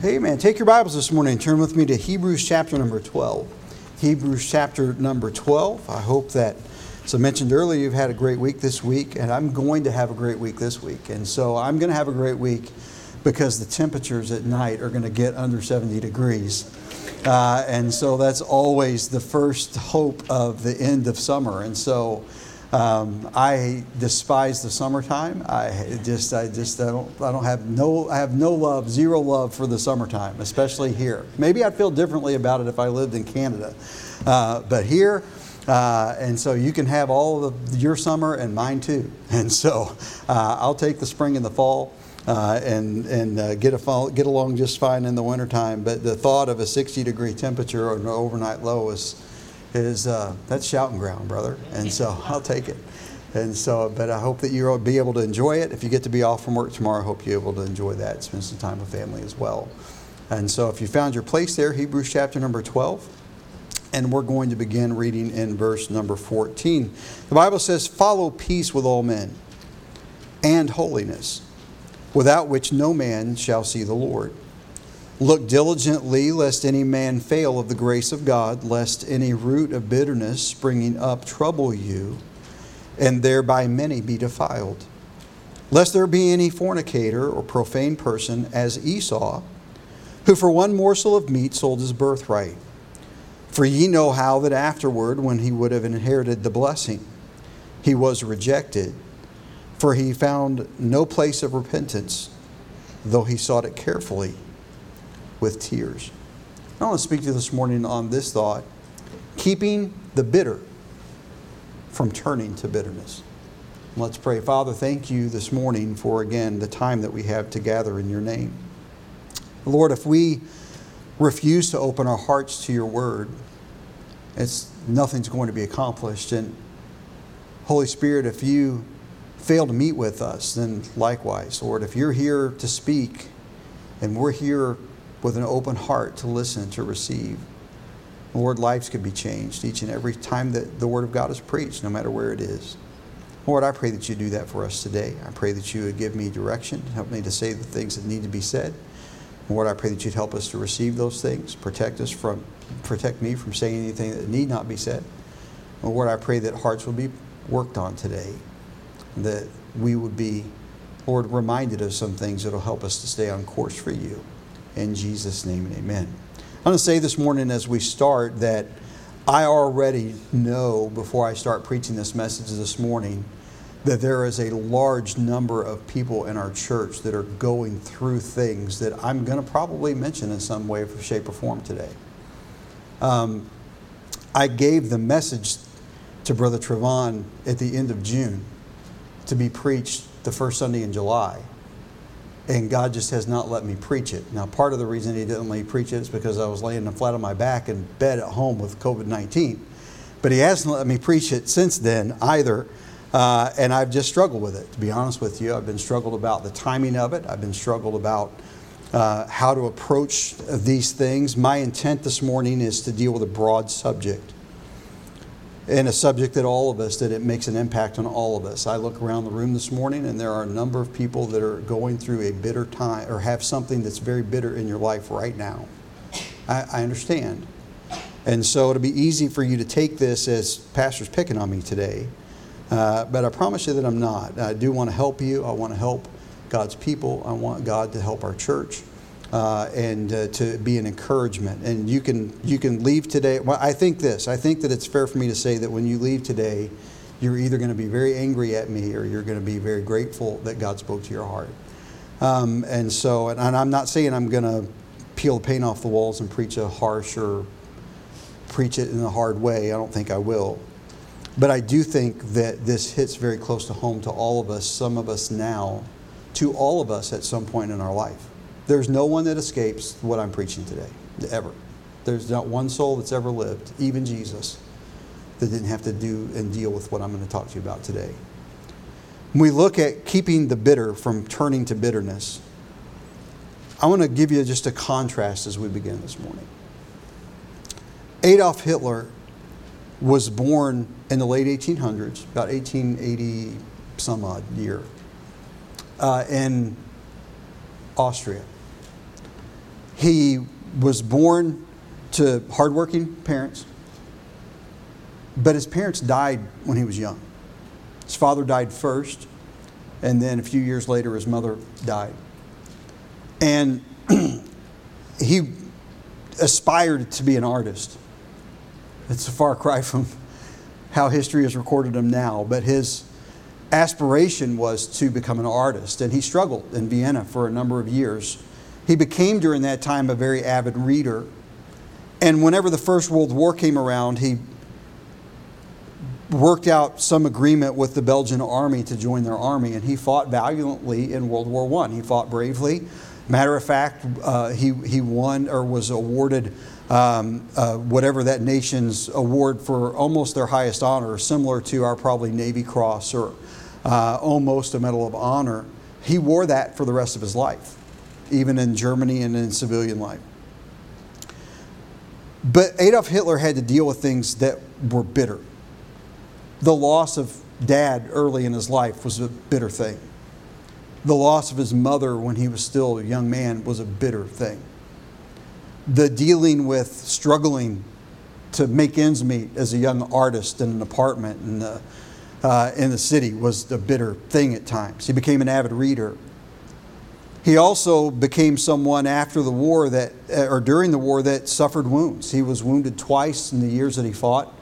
Hey, man, take your Bibles this morning and turn with me to Hebrews chapter number 12. Hebrews chapter number 12. I hope that, as I mentioned earlier, you've had a great week this week, and I'm going to have a great week this week. And so I'm going to have a great week because the temperatures at night are going to get under 70 degrees. Uh, and so that's always the first hope of the end of summer. And so um, I despise the summertime. I just, I just, I don't, I don't have no, I have no love, zero love for the summertime, especially here. Maybe I'd feel differently about it if I lived in Canada, uh, but here, uh, and so you can have all of your summer and mine too. And so uh, I'll take the spring and the fall. Uh, and and uh, get, a get along just fine in the wintertime. But the thought of a 60 degree temperature or an overnight low is, is uh, that's shouting ground, brother. And so I'll take it. And so, but I hope that you'll be able to enjoy it. If you get to be off from work tomorrow, I hope you're able to enjoy that, spend some time with family as well. And so, if you found your place there, Hebrews chapter number 12, and we're going to begin reading in verse number 14. The Bible says, Follow peace with all men and holiness, without which no man shall see the Lord. Look diligently, lest any man fail of the grace of God, lest any root of bitterness springing up trouble you, and thereby many be defiled. Lest there be any fornicator or profane person, as Esau, who for one morsel of meat sold his birthright. For ye know how that afterward, when he would have inherited the blessing, he was rejected, for he found no place of repentance, though he sought it carefully with tears. I want to speak to you this morning on this thought keeping the bitter from turning to bitterness. Let's pray. Father, thank you this morning for again the time that we have to gather in your name. Lord, if we refuse to open our hearts to your word, it's nothing's going to be accomplished. And Holy Spirit, if you fail to meet with us, then likewise, Lord, if you're here to speak and we're here with an open heart to listen, to receive. Lord, lives could be changed each and every time that the Word of God is preached, no matter where it is. Lord, I pray that you do that for us today. I pray that you would give me direction, help me to say the things that need to be said. Lord, I pray that you'd help us to receive those things, protect us from, protect me from saying anything that need not be said. Lord, I pray that hearts will be worked on today, that we would be, Lord, reminded of some things that will help us to stay on course for you. In Jesus' name and amen. I'm going to say this morning as we start that I already know before I start preaching this message this morning that there is a large number of people in our church that are going through things that I'm going to probably mention in some way, shape, or form today. Um, I gave the message to Brother Trevon at the end of June to be preached the first Sunday in July and God just has not let me preach it. Now, part of the reason He didn't let me preach it is because I was laying flat on my back in bed at home with COVID 19. But He hasn't let me preach it since then either. Uh, and I've just struggled with it, to be honest with you. I've been struggled about the timing of it, I've been struggled about uh, how to approach these things. My intent this morning is to deal with a broad subject and a subject that all of us, that it makes an impact on all of us. I look around the room this morning and there are a number of people that are going through a bitter time or have something that's very bitter in your life right now. I, I understand. And so it'll be easy for you to take this as pastor's picking on me today. Uh, but I promise you that I'm not. I do want to help you. I want to help God's people. I want God to help our church uh, and uh, to be an encouragement. And you can you can leave today. Well, I think this. I think that it's fair for me to say that when you leave today, you're either going to be very angry at me or you're going to be very grateful that God spoke to your heart. Um, and so, and, and I'm not saying I'm going to peel the paint off the walls and preach a harsh or preach it in a hard way. I don't think I will. But I do think that this hits very close to home to all of us, some of us now, to all of us at some point in our life. There's no one that escapes what I'm preaching today, ever. There's not one soul that's ever lived, even Jesus, that didn't have to do and deal with what I'm going to talk to you about today. When we look at keeping the bitter from turning to bitterness, I want to give you just a contrast as we begin this morning. Adolf Hitler was born in the late 1800s, about 1880 some odd year, uh, in Austria he was born to hardworking parents, but his parents died when he was young. His father died first, and then a few years later, his mother died. And he aspired to be an artist. It's a far cry from how history has recorded him now, but his aspiration was to become an artist, and he struggled in Vienna for a number of years. He became, during that time, a very avid reader. And whenever the First World War came around, he worked out some agreement with the Belgian army to join their army, and he fought valiantly in World War I. He fought bravely. Matter of fact, uh, he, he won or was awarded um, uh, whatever that nation's award for almost their highest honor, similar to our probably Navy Cross or uh, almost a Medal of Honor. He wore that for the rest of his life, even in Germany and in civilian life. But Adolf Hitler had to deal with things that were bitter. The loss of dad early in his life was a bitter thing. The loss of his mother when he was still a young man was a bitter thing. The dealing with struggling to make ends meet as a young artist in an apartment in the, uh, in the city was a bitter thing at times. He became an avid reader. He also became someone after the war that, or during the war, that suffered wounds. He was wounded twice in the years that he fought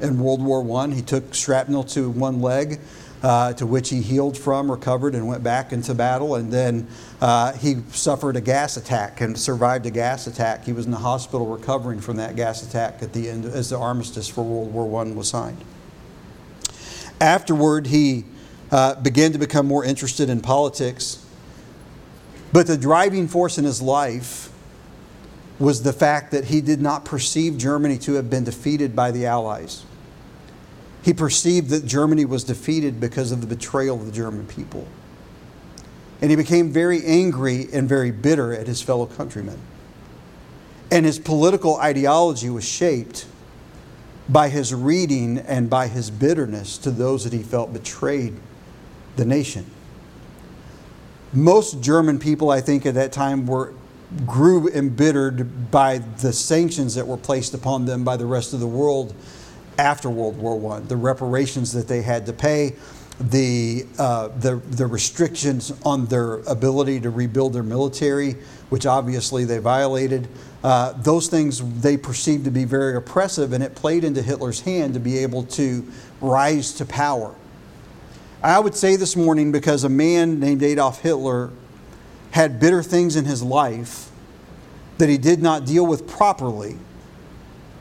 in World War I. He took shrapnel to one leg uh, to which he healed from, recovered, and went back into battle. And then uh, he suffered a gas attack and survived a gas attack. He was in the hospital recovering from that gas attack at the end as the armistice for World War I was signed. Afterward, he uh, began to become more interested in politics. But the driving force in his life was the fact that he did not perceive Germany to have been defeated by the Allies. He perceived that Germany was defeated because of the betrayal of the German people. And he became very angry and very bitter at his fellow countrymen. And his political ideology was shaped by his reading and by his bitterness to those that he felt betrayed the nation. Most German people, I think, at that time were grew embittered by the sanctions that were placed upon them by the rest of the world after World War I, the reparations that they had to pay, the, uh, the, the restrictions on their ability to rebuild their military, which obviously they violated. Uh, those things they perceived to be very oppressive, and it played into Hitler's hand to be able to rise to power. I would say this morning because a man named Adolf Hitler had bitter things in his life that he did not deal with properly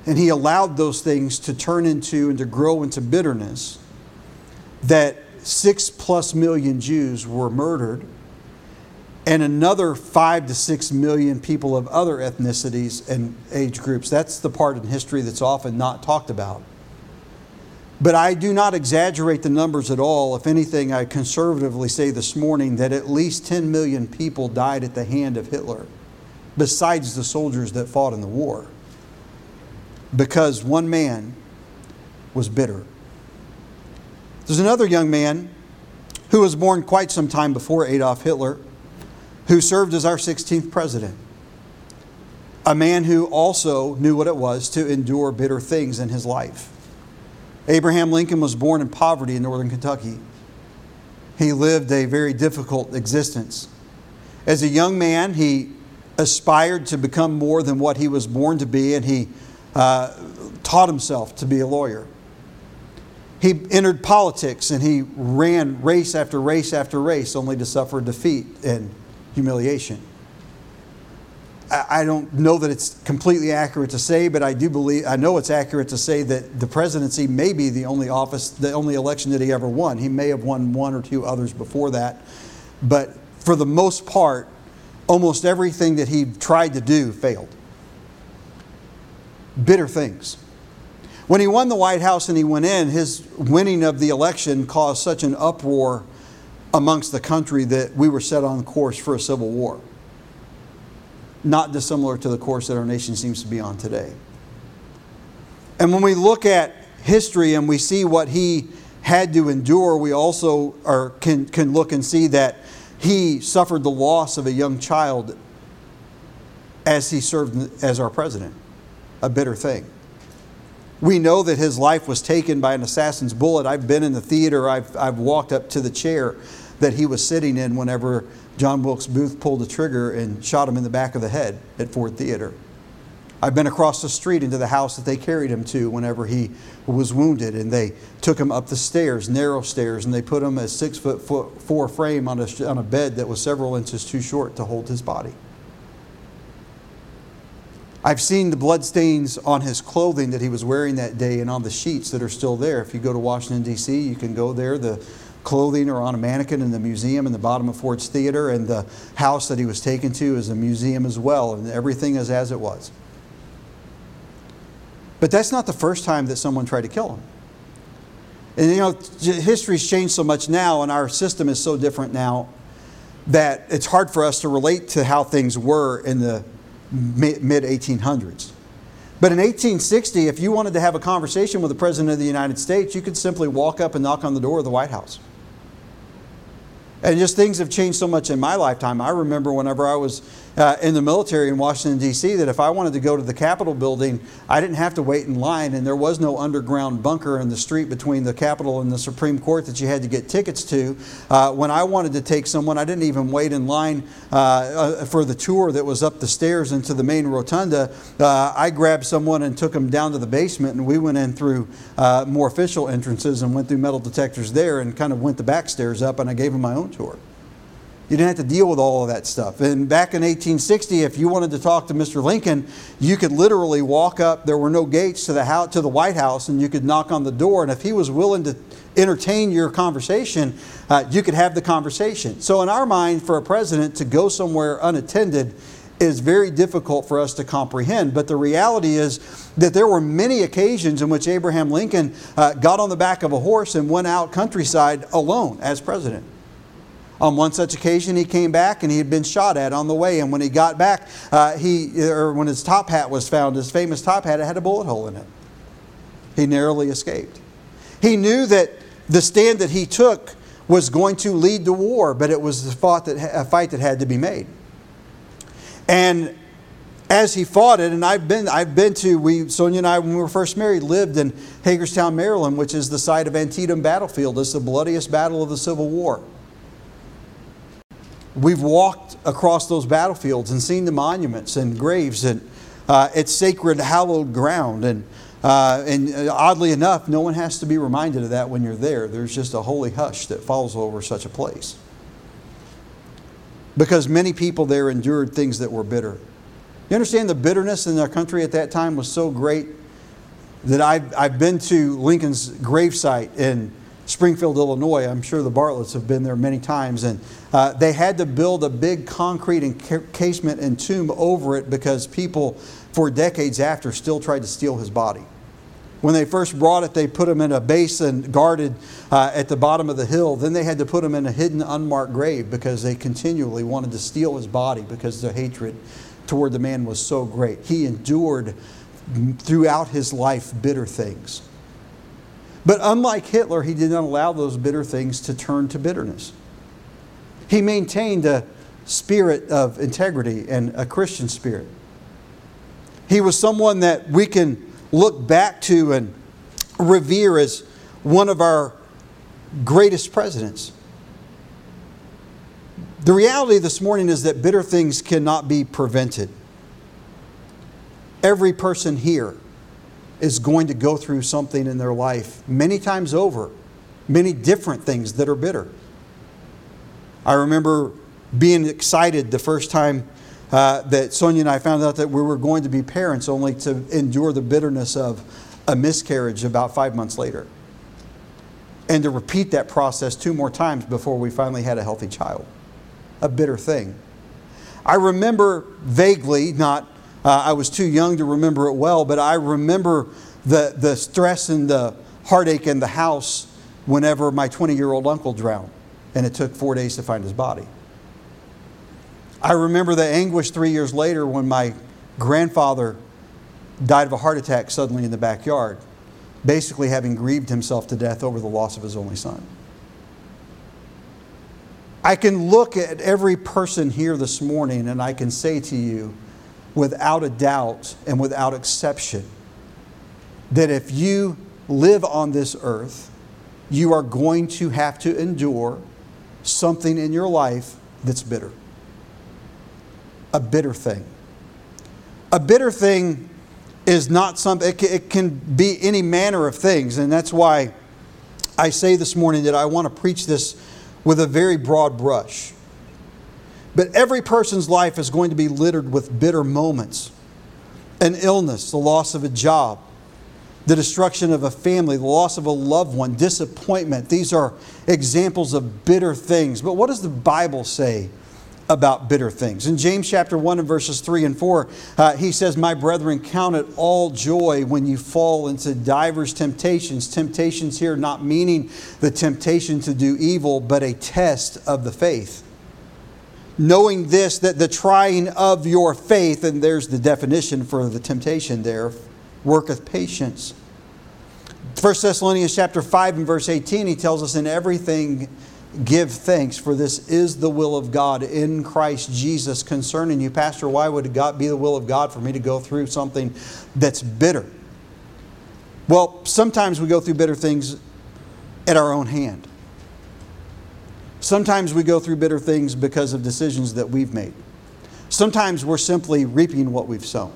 and he allowed those things to turn into and to grow into bitterness that six plus million Jews were murdered and another five to six million people of other ethnicities and age groups. That's the part in history that's often not talked about. But I do not exaggerate the numbers at all. If anything, I conservatively say this morning that at least 10 million people died at the hand of Hitler, besides the soldiers that fought in the war because one man was bitter. There's another young man who was born quite some time before Adolf Hitler who served as our 16th president. A man who also knew what it was to endure bitter things in his life. Abraham Lincoln was born in poverty in northern Kentucky. He lived a very difficult existence. As a young man, he aspired to become more than what he was born to be, and he uh, taught himself to be a lawyer. He entered politics and he ran race after race after race only to suffer defeat and humiliation. I don't know that it's completely accurate to say, but I do believe, I know it's accurate to say that the presidency may be the only office, the only election that he ever won. He may have won one or two others before that. But for the most part, almost everything that he tried to do failed bitter things. When he won the White House and he went in, his winning of the election caused such an uproar amongst the country that we were set on course for a civil war. Not dissimilar to the course that our nation seems to be on today. And when we look at history and we see what he had to endure, we also are, can, can look and see that he suffered the loss of a young child as he served as our president. A bitter thing. We know that his life was taken by an assassin's bullet. I've been in the theater, I've, I've walked up to the chair that he was sitting in whenever John Wilkes Booth pulled the trigger and shot him in the back of the head at Ford Theater. I've been across the street into the house that they carried him to whenever he was wounded, and they took him up the stairs, narrow stairs, and they put him a six foot four frame on a, on a bed that was several inches too short to hold his body. I've seen the bloodstains on his clothing that he was wearing that day and on the sheets that are still there. If you go to Washington, D.C., you can go there. The clothing are on a mannequin in the museum in the bottom of Ford's Theater, and the house that he was taken to is a museum as well, and everything is as it was. But that's not the first time that someone tried to kill him. And you know, history's changed so much now, and our system is so different now that it's hard for us to relate to how things were in the mid 1800s. But in 1860, if you wanted to have a conversation with the President of the United States, you could simply walk up and knock on the door of the White House. And just things have changed so much in my lifetime. I remember whenever I was uh, in the military in Washington, D.C., that if I wanted to go to the Capitol building, I didn't have to wait in line, and there was no underground bunker in the street between the Capitol and the Supreme Court that you had to get tickets to. Uh, when I wanted to take someone, I didn't even wait in line uh, uh for the tour that was up the stairs into the main rotunda. Uh, I grabbed someone and took them down to the basement, and we went in through uh, more official entrances and went through metal detectors there and kind of went the back stairs up, and I gave them my own tour. You didn't have to deal with all of that stuff. And back in 1860, if you wanted to talk to Mr. Lincoln, you could literally walk up. There were no gates to the house, to the White House, and you could knock on the door. And if he was willing to entertain your conversation, uh, you could have the conversation. So, in our mind, for a president to go somewhere unattended is very difficult for us to comprehend. But the reality is that there were many occasions in which Abraham Lincoln uh, got on the back of a horse and went out countryside alone as president. On one such occasion, he came back and he had been shot at on the way. And when he got back, uh, he, or when his top hat was found, his famous top hat, it had a bullet hole in it. He narrowly escaped. He knew that the stand that he took was going to lead to war, but it was that, a fight that had to be made. And as he fought it, and I've been, I've been to, we, Sonia and I, when we were first married, lived in Hagerstown, Maryland, which is the site of Antietam Battlefield. It's the bloodiest battle of the Civil War. We've walked across those battlefields and seen the monuments and graves, and uh, it's sacred, hallowed ground. And, uh, and uh, oddly enough, no one has to be reminded of that when you're there. There's just a holy hush that falls over such a place. Because many people there endured things that were bitter. You understand the bitterness in our country at that time was so great that I've, I've been to Lincoln's gravesite in Springfield, Illinois. I'm sure the Bartletts have been there many times. And uh, they had to build a big concrete encasement and tomb over it because people, for decades after, still tried to steal his body. When they first brought it, they put him in a basin guarded uh, at the bottom of the hill. Then they had to put him in a hidden, unmarked grave because they continually wanted to steal his body because the hatred toward the man was so great. He endured throughout his life bitter things. But unlike Hitler, he did not allow those bitter things to turn to bitterness. He maintained a spirit of integrity and a Christian spirit. He was someone that we can look back to and revere as one of our greatest presidents. The reality this morning is that bitter things cannot be prevented. Every person here is going to go through something in their life many times over, many different things that are bitter. I remember being excited the first time uh, that Sonia and I found out that we were going to be parents, only to endure the bitterness of a miscarriage about five months later. And to repeat that process two more times before we finally had a healthy child. A bitter thing. I remember vaguely, not uh, I was too young to remember it well, but I remember the, the stress and the heartache in the house whenever my 20 year old uncle drowned, and it took four days to find his body. I remember the anguish three years later when my grandfather died of a heart attack suddenly in the backyard, basically having grieved himself to death over the loss of his only son. I can look at every person here this morning and I can say to you, without a doubt and without exception that if you live on this earth, you are going to have to endure something in your life that's bitter. A bitter thing. A bitter thing is not something, it can be any manner of things. And that's why I say this morning that I want to preach this with a very broad brush. But every person's life is going to be littered with bitter moments an illness, the loss of a job, the destruction of a family, the loss of a loved one, disappointment. These are examples of bitter things. But what does the Bible say about bitter things? In James chapter 1 and verses 3 and 4, uh, he says, My brethren, count it all joy when you fall into divers temptations. Temptations here not meaning the temptation to do evil, but a test of the faith knowing this that the trying of your faith and there's the definition for the temptation there worketh patience 1 Thessalonians chapter 5 and verse 18, he tells us, In everything give thanks, for this is the will of God in Christ Jesus concerning you. Pastor, why would God be the will of God for me to go through something that's bitter? Well, sometimes we go through bitter things at our own hand. Sometimes we go through bitter things because of decisions that we've made. Sometimes we're simply reaping what we've sown.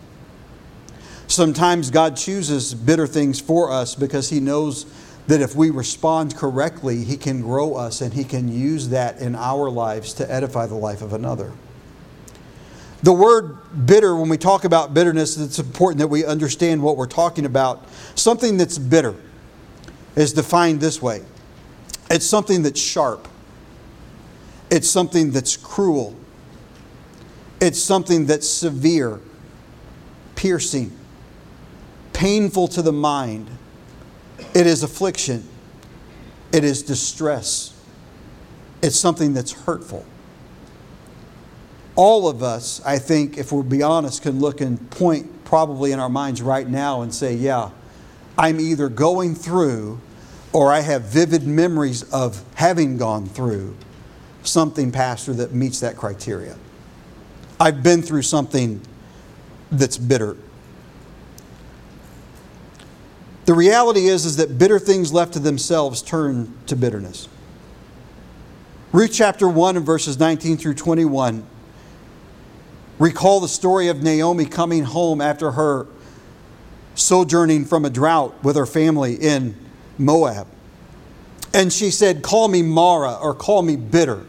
Sometimes God chooses bitter things for us because He knows that if we respond correctly, He can grow us and He can use that in our lives to edify the life of another. The word bitter, when we talk about bitterness, it's important that we understand what we're talking about. Something that's bitter is defined this way it's something that's sharp, it's something that's cruel, it's something that's severe, piercing painful to the mind. It is affliction. It is distress. It's something that's hurtful. All of us, I think, if we'll be honest, can look and point probably in our minds right now and say, yeah, I'm either going through or I have vivid memories of having gone through something, Pastor, that meets that criteria. I've been through something that's bitter. The reality is, is that bitter things left to themselves turn to bitterness. Ruth chapter 1 and verses 19 through 21 recall the story of Naomi coming home after her sojourning from a drought with her family in Moab. And she said, Call me Mara or call me bitter.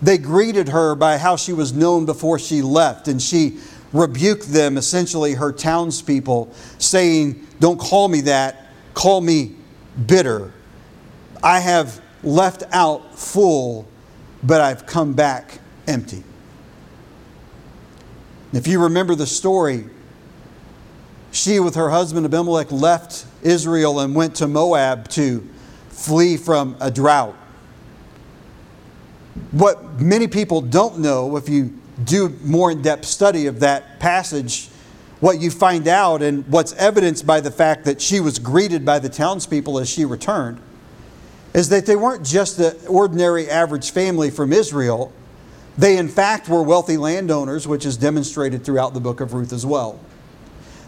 They greeted her by how she was known before she left, and she rebuked them, essentially her townspeople, saying, Don't call me that, call me bitter. I have left out full, but I've come back empty. If you remember the story, she, with her husband Abimelech, left Israel and went to Moab to flee from a drought. What many people don't know, if you do more in depth study of that passage, what you find out, and what's evidenced by the fact that she was greeted by the townspeople as she returned, is that they weren't just the ordinary average family from Israel. They, in fact, were wealthy landowners, which is demonstrated throughout the book of Ruth as well.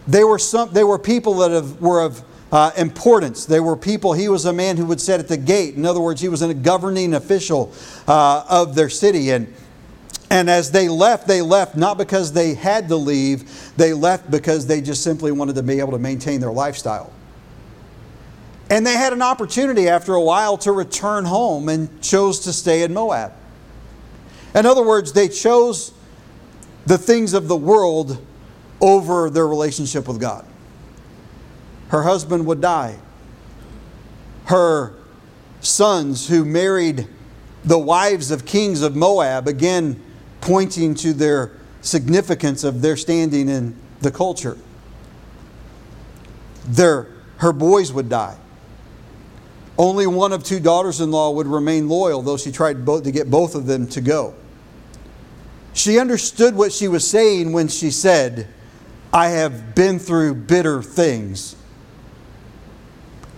They were, some, they were people that have, were of uh, importance. They were people, he was a man who would sit at the gate. In other words, he was a governing official uh, of their city. And and as they left, they left not because they had to leave, they left because they just simply wanted to be able to maintain their lifestyle. And they had an opportunity after a while to return home and chose to stay in Moab. In other words, they chose the things of the world over their relationship with God. Her husband would die. Her sons, who married the wives of kings of Moab, again, pointing to their significance of their standing in the culture. Their, her boys would die. Only one of two daughters in law would remain loyal, though she tried both, to get both of them to go. She understood what she was saying when she said, I have been through bitter things.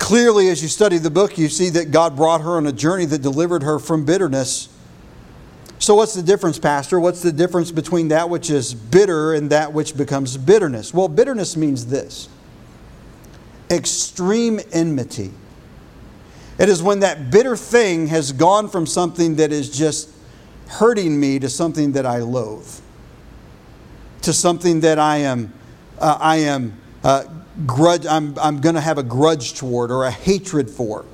Clearly, as you study the book, you see that God brought her on a journey that delivered her from bitterness So, what's the difference, Pastor? What's the difference between that which is bitter and that which becomes bitterness? Well, bitterness means this extreme enmity. It is when that bitter thing has gone from something that is just hurting me to something that I loathe, to something that I am, uh, I am uh, grudge, I'm, I'm going to have a grudge toward or a hatred for.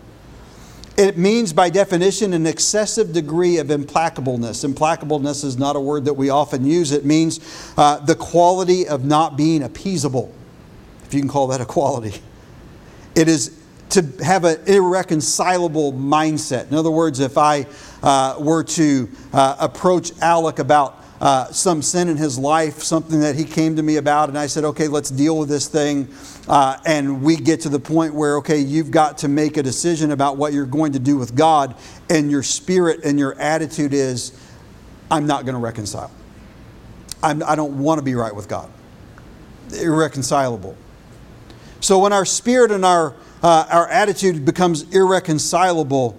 It means, by definition, an excessive degree of implacableness. Implacableness is not a word that we often use. It means uh, the quality of not being appeasable, if you can call that a quality. It is to have an irreconcilable mindset. In other words, if I uh, were to uh, approach Alec about uh, some sin in his life, something that he came to me about, and I said, okay, let's deal with this thing. Uh, and we get to the point where, okay, you've got to make a decision about what you're going to do with God, and your spirit and your attitude is, I'm not going to reconcile. I'm, I do not want to be right with God. Irreconcilable. So when our spirit and our, uh, our attitude becomes irreconcilable,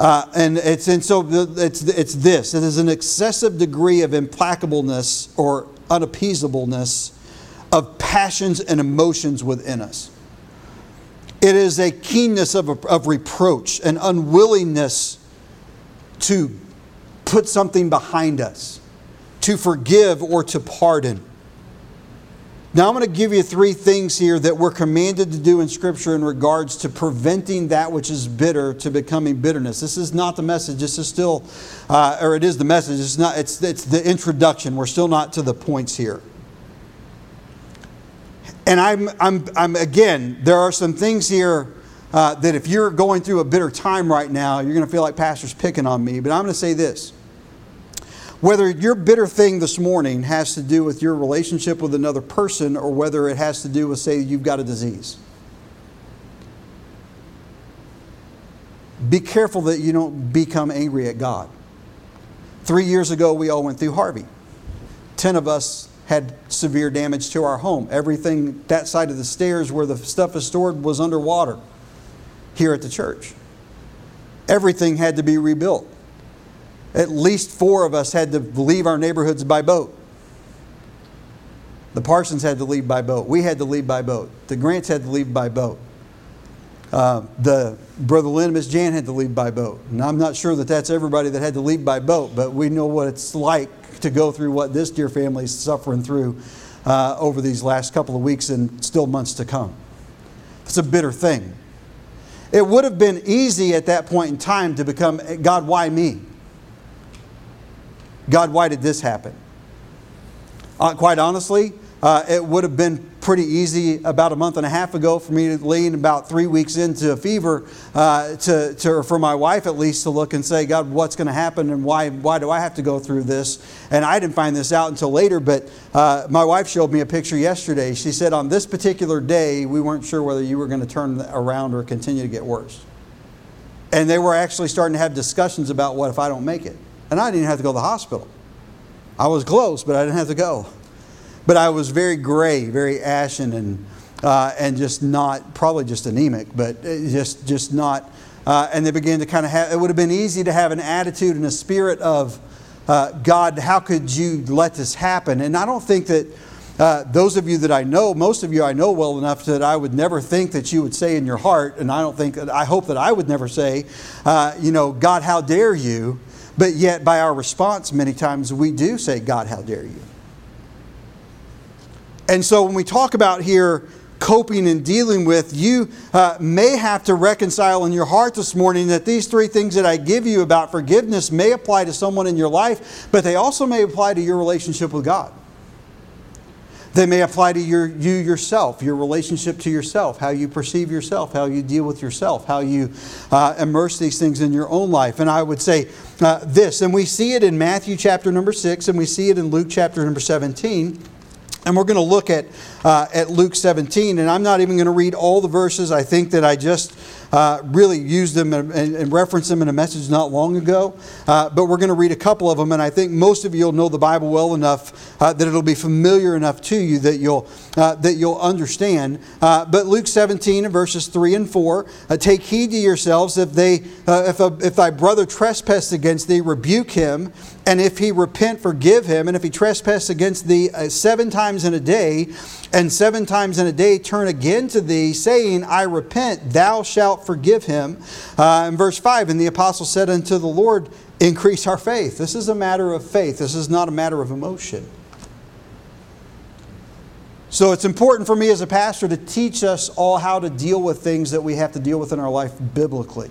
uh, and it's and so it's it's this. It is an excessive degree of implacableness or unappeasableness of passions and emotions within us. It is a keenness of, of reproach, an unwillingness to put something behind us, to forgive or to pardon. Now, I'm going to give you three things here that we're commanded to do in Scripture in regards to preventing that which is bitter to becoming bitterness. This is not the message. This is still, uh, or it is the message. It's not. It's it's the introduction. We're still not to the points here. And I'm I'm I'm again. There are some things here. Uh, that if you're going through a bitter time right now, you're going to feel like pastor's picking on me. But I'm going to say this whether your bitter thing this morning has to do with your relationship with another person or whether it has to do with, say, you've got a disease. Be careful that you don't become angry at God. Three years ago, we all went through Harvey. Ten of us had severe damage to our home. Everything that side of the stairs where the stuff is stored was underwater here at the church. Everything had to be rebuilt. At least four of us had to leave our neighborhoods by boat. The Parsons had to leave by boat. We had to leave by boat. The Grants had to leave by boat. Uh, the brother Lynn and Miss Jan had to leave by boat. And I'm not sure that that's everybody that had to leave by boat, but we know what it's like to go through what this dear family is suffering through uh, over these last couple of weeks and still months to come. It's a bitter thing. It would have been easy at that point in time to become, God, why me? God, why did this happen? Uh, quite honestly, uh, it would have been pretty easy about a month and a half ago for me to lean about three weeks into a fever uh, to, to, for my wife at least to look and say, God, what's going to happen and why, why do I have to go through this? And I didn't find this out until later, but uh, my wife showed me a picture yesterday. She said, on this particular day, we weren't sure whether you were going to turn around or continue to get worse. And they were actually starting to have discussions about what if I don't make it. And I didn't have to go to the hospital. I was close, but I didn't have to go. But I was very gray, very ashen, and, uh, and just not, probably just anemic, but just, just not. Uh, and they began to kind of have, it would have been easy to have an attitude and a spirit of, uh, God, how could you let this happen? And I don't think that uh, those of you that I know, most of you I know well enough that I would never think that you would say in your heart, and I don't think, I hope that I would never say, uh, you know, God, how dare you? But yet, by our response, many times we do say, God, how dare you? And so, when we talk about here coping and dealing with, you uh, may have to reconcile in your heart this morning that these three things that I give you about forgiveness may apply to someone in your life, but they also may apply to your relationship with God. They may apply to your, you yourself, your relationship to yourself, how you perceive yourself, how you deal with yourself, how you uh, immerse these things in your own life. And I would say uh, this, and we see it in Matthew chapter number 6, and we see it in Luke chapter number 17. And we're going to look at, uh, at Luke 17, and I'm not even going to read all the verses. I think that I just uh, really used them and, and, referenced them in a message not long ago. Uh, but we're going to read a couple of them, and I think most of you will know the Bible well enough uh, that it'll be familiar enough to you that you'll uh, that you'll understand. Uh, but Luke 17 verses 3 and 4: uh, Take heed to yourselves if they if a, if thy brother trespass against thee, rebuke him, and if he repent, forgive him, and if he trespass against thee seven times in a day, and seven times in a day turn again to thee, saying, I repent, thou shalt forgive him. Uh, in verse 5, and the apostle said unto the Lord, Increase our faith. This is a matter of faith, this is not a matter of emotion. So it's important for me as a pastor to teach us all how to deal with things that we have to deal with in our life biblically.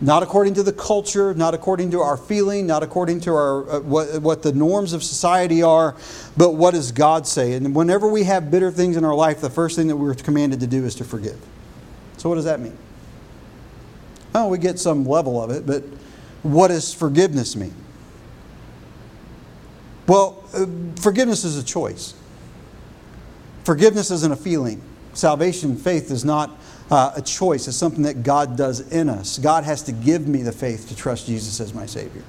Not according to the culture, not according to our feeling, not according to our, uh, what, what the norms of society are, but what does God say? And whenever we have bitter things in our life, the first thing that we're commanded to do is to forgive. So, what does that mean? Oh, we get some level of it, but what does forgiveness mean? Well, uh, forgiveness is a choice. Forgiveness isn't a feeling. Salvation, faith is not uh, a choice. It's something that God does in us. God has to give me the faith to trust Jesus as my Savior.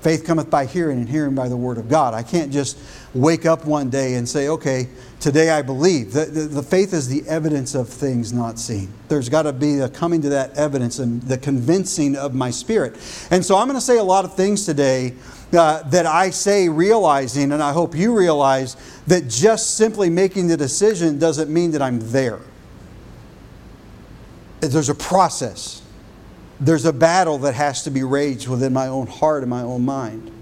Faith cometh by hearing, and hearing by the Word of God. I can't just wake up one day and say, okay, today I believe. The, the, the faith is the evidence of things not seen. There's got to be a coming to that evidence and the convincing of my spirit. And so I'm going to say a lot of things today uh, that I say realizing, and I hope you realize, that just simply making the decision doesn't mean that I'm there there's a process. There's a battle that has to be raged within my own heart and my own mind.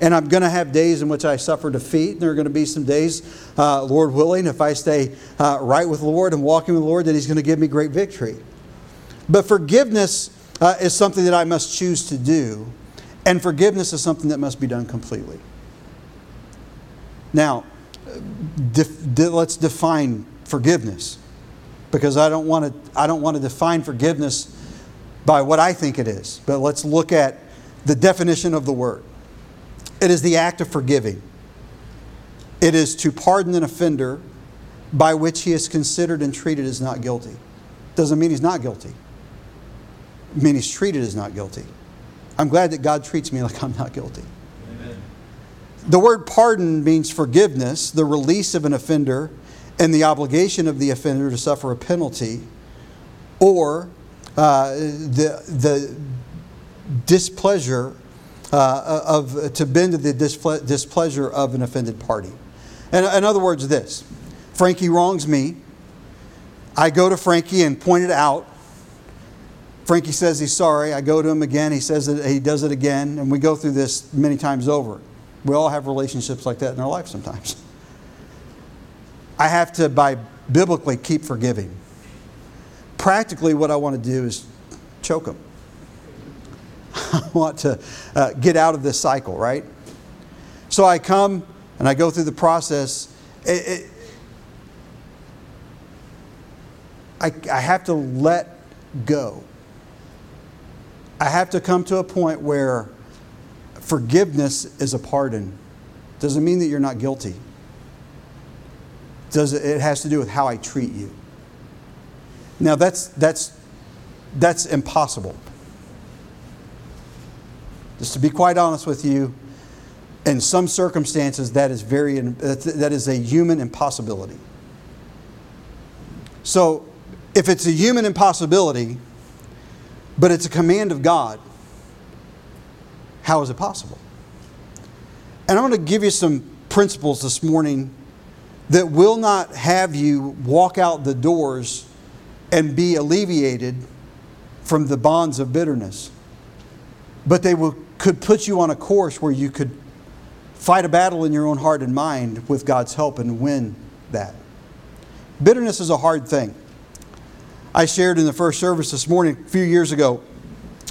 And I'm going to have days in which I suffer defeat. And There are going to be some days, uh, Lord willing, if I stay uh, right with the Lord and walking with the Lord, that He's going to give me great victory. But forgiveness uh, is something that I must choose to do, and forgiveness is something that must be done completely. Now, def- de- let's define forgiveness because I don't want to I don't want to define forgiveness by what I think it is. But let's look at the definition of the word. It is the act of forgiving. It is to pardon an offender by which he is considered and treated as not guilty. Doesn't mean he's not guilty. It means he's treated as not guilty. I'm glad that God treats me like I'm not guilty. Amen. The word pardon means forgiveness, the release of an offender, and the obligation of the offender to suffer a penalty, or uh, the, the displeasure uh, of, to bend to the displeasure of an offended party. And in other words, this Frankie wrongs me. I go to Frankie and point it out. Frankie says he's sorry. I go to him again. He says that he does it again. And we go through this many times over. We all have relationships like that in our life sometimes. I have to, by biblically, keep forgiving. Practically, what I want to do is choke them. I want to uh, get out of this cycle, right? So I come and I go through the process. It, it, I, I have to let go. I have to come to a point where forgiveness is a pardon. Doesn't mean that you're not guilty does it, has to do with how I treat you. Now that's that's that's impossible. Just to be quite honest with you, in some circumstances that is very that is a human impossibility. So, if it's a human impossibility, but it's a command of God, how is it possible? And I'm going to give you some principles this morning that will not have you walk out the doors and be alleviated from the bonds of bitterness. But they will, could put you on a course where you could fight a battle in your own heart and mind with God's help and win that. Bitterness is a hard thing. I shared in the first service this morning a few years ago.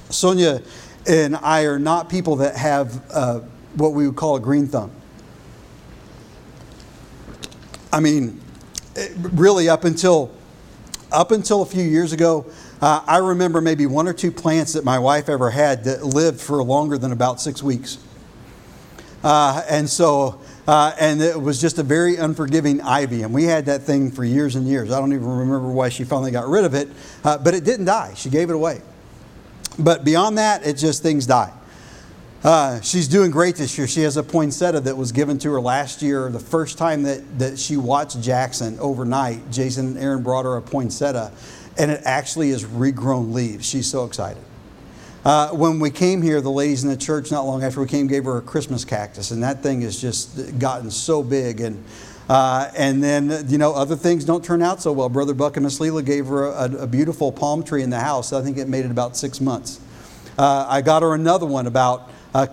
Sonia and I are not people that have uh, what we would call a green thumb. I mean, really up until up until a few years ago, uh, I remember maybe one or two plants that my wife ever had that lived for longer than about six weeks. Uh, and so Uh, and it was just a very unforgiving ivy. And we had that thing for years and years. I don't even remember why she finally got rid of it, uh, but it didn't die. She gave it away. But beyond that, it just things die. Uh, she's doing great this year. She has a poinsettia that was given to her last year. The first time that, that she watched Jackson overnight, Jason and Aaron brought her a poinsettia, and it actually is regrown leaves. She's so excited. Uh, when we came here, the ladies in the church, not long after we came, gave her a Christmas cactus, and that thing has just gotten so big. And uh, and then, you know, other things don't turn out so well. Brother Buck and Miss Leela gave her a, a, beautiful palm tree in the house. I think it made it about six months. Uh, I got her another one about a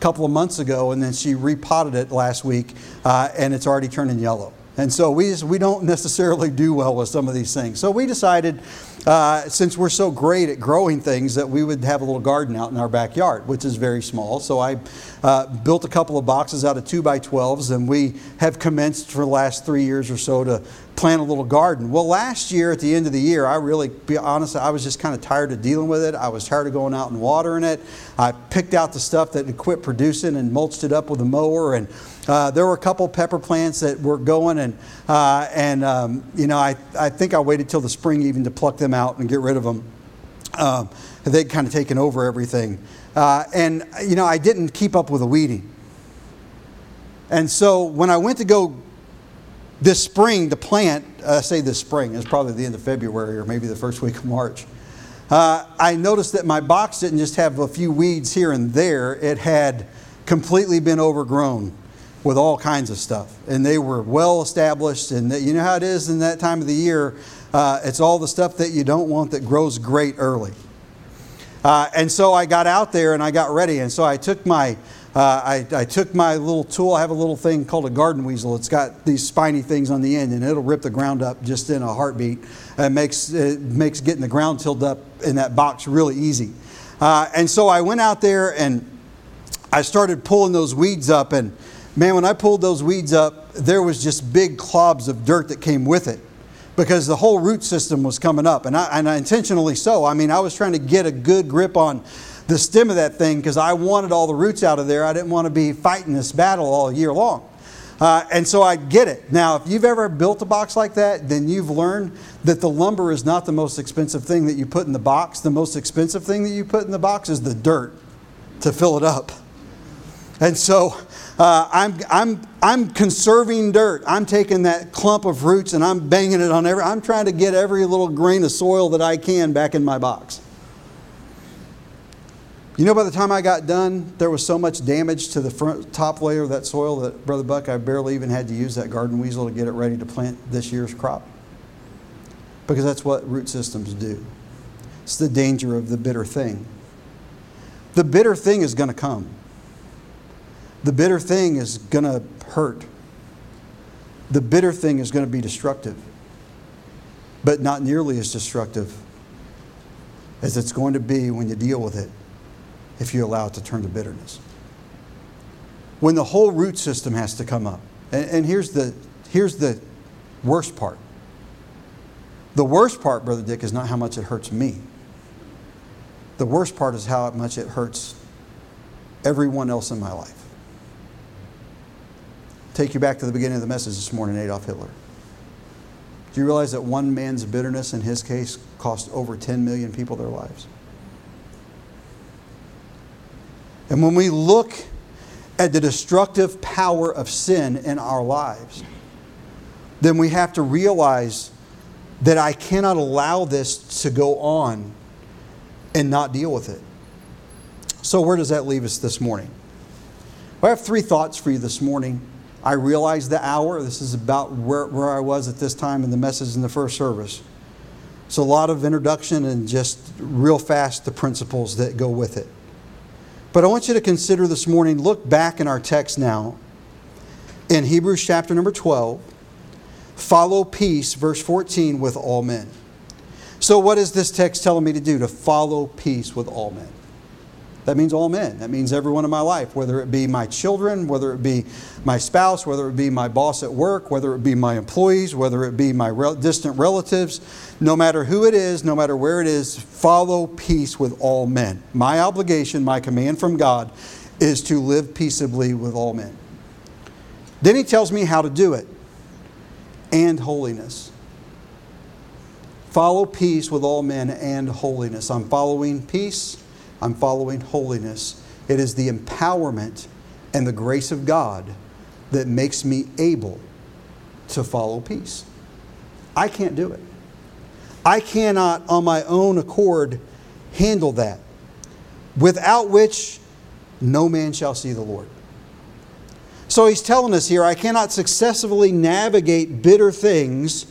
couple of months ago, and then she repotted it last week, uh, and it's already turning yellow. And so we, just, we don't necessarily do well with some of these things. So we decided, uh, since we're so great at growing things, that we would have a little garden out in our backyard, which is very small. So I uh, built a couple of boxes out of 2 by 12s, and we have commenced for the last three years or so to plant a little garden. Well, last year at the end of the year, I really, be honest, I was just kind of tired of dealing with it. I was tired of going out and watering it. I picked out the stuff that had quit producing and mulched it up with a mower and uh, there were a couple pepper plants that were going, and uh, and um, you know I I think I waited till the spring even to pluck them out and get rid of them. Um, they'd kind of taken over everything, uh, and you know I didn't keep up with the weeding. And so when I went to go this spring to plant, I say this spring, it's probably the end of February or maybe the first week of March. Uh, I noticed that my box didn't just have a few weeds here and there; it had completely been overgrown with all kinds of stuff. And they were well established. And you know how it is in that time of the year? Uh, it's all the stuff that you don't want that grows great early. Uh, and so I got out there and I got ready. And so I took my uh, I, I, took my little tool. I have a little thing called a garden weasel. It's got these spiny things on the end, and it'll rip the ground up just in a heartbeat. It makes it makes getting the ground tilled up in that box really easy. Uh, and so I went out there and I started pulling those weeds up, and man, when I pulled those weeds up, there was just big clobs of dirt that came with it because the whole root system was coming up. And I, and I intentionally so. I mean, I was trying to get a good grip on the stem of that thing because I wanted all the roots out of there. I didn't want to be fighting this battle all year long. Uh, and so I get it. Now, if you've ever built a box like that, then you've learned that the lumber is not the most expensive thing that you put in the box. The most expensive thing that you put in the box is the dirt to fill it up. And so uh, I'm, I'm, I'm conserving dirt. I'm taking that clump of roots and I'm banging it on every, I'm trying to get every little grain of soil that I can back in my box. You know, by the time I got done, there was so much damage to the front, top layer of that soil that, Brother Buck, I barely even had to use that garden weasel to get it ready to plant this year's crop. Because that's what root systems do. It's the danger of the bitter thing. The bitter thing is going to come the bitter thing is going to hurt. The bitter thing is going to be destructive, but not nearly as destructive as it's going to be when you deal with it if you allow it to turn to bitterness. When the whole root system has to come up. And, and here's, the, here's the worst part. The worst part, Brother Dick, is not how much it hurts me. The worst part is how much it hurts everyone else in my life take you back to the beginning of the message this morning, Adolf Hitler. Do you realize that one man's bitterness in his case cost over 10 million people their lives? And when we look at the destructive power of sin in our lives, then we have to realize that I cannot allow this to go on and not deal with it. So, where does that leave us this morning? Well, I have three thoughts for you this morning I realize the hour. This is about where, where I was at this time in the message in the first service. It's a lot of introduction and just real fast the principles that go with it. But I want you to consider this morning, look back in our text now in Hebrews chapter number 12. Follow peace, verse 14, with all men. So, what is this text telling me to do? To follow peace with all men. That means all men. That means everyone in my life, whether it be my children, whether it be my spouse, whether it be my boss at work, whether it be my employees, whether it be my distant relatives, no matter who it is, no matter where it is, follow peace with all men. My obligation, my command from God is to live peaceably with all men. Then he tells me how to do it and holiness. Follow peace with all men and holiness. I'm following peace, I'm following holiness. It is the empowerment and the grace of God that makes me able to follow peace. I can't do it. I cannot, on my own accord, handle that, without which no man shall see the Lord. So he's telling us here I cannot successfully navigate bitter things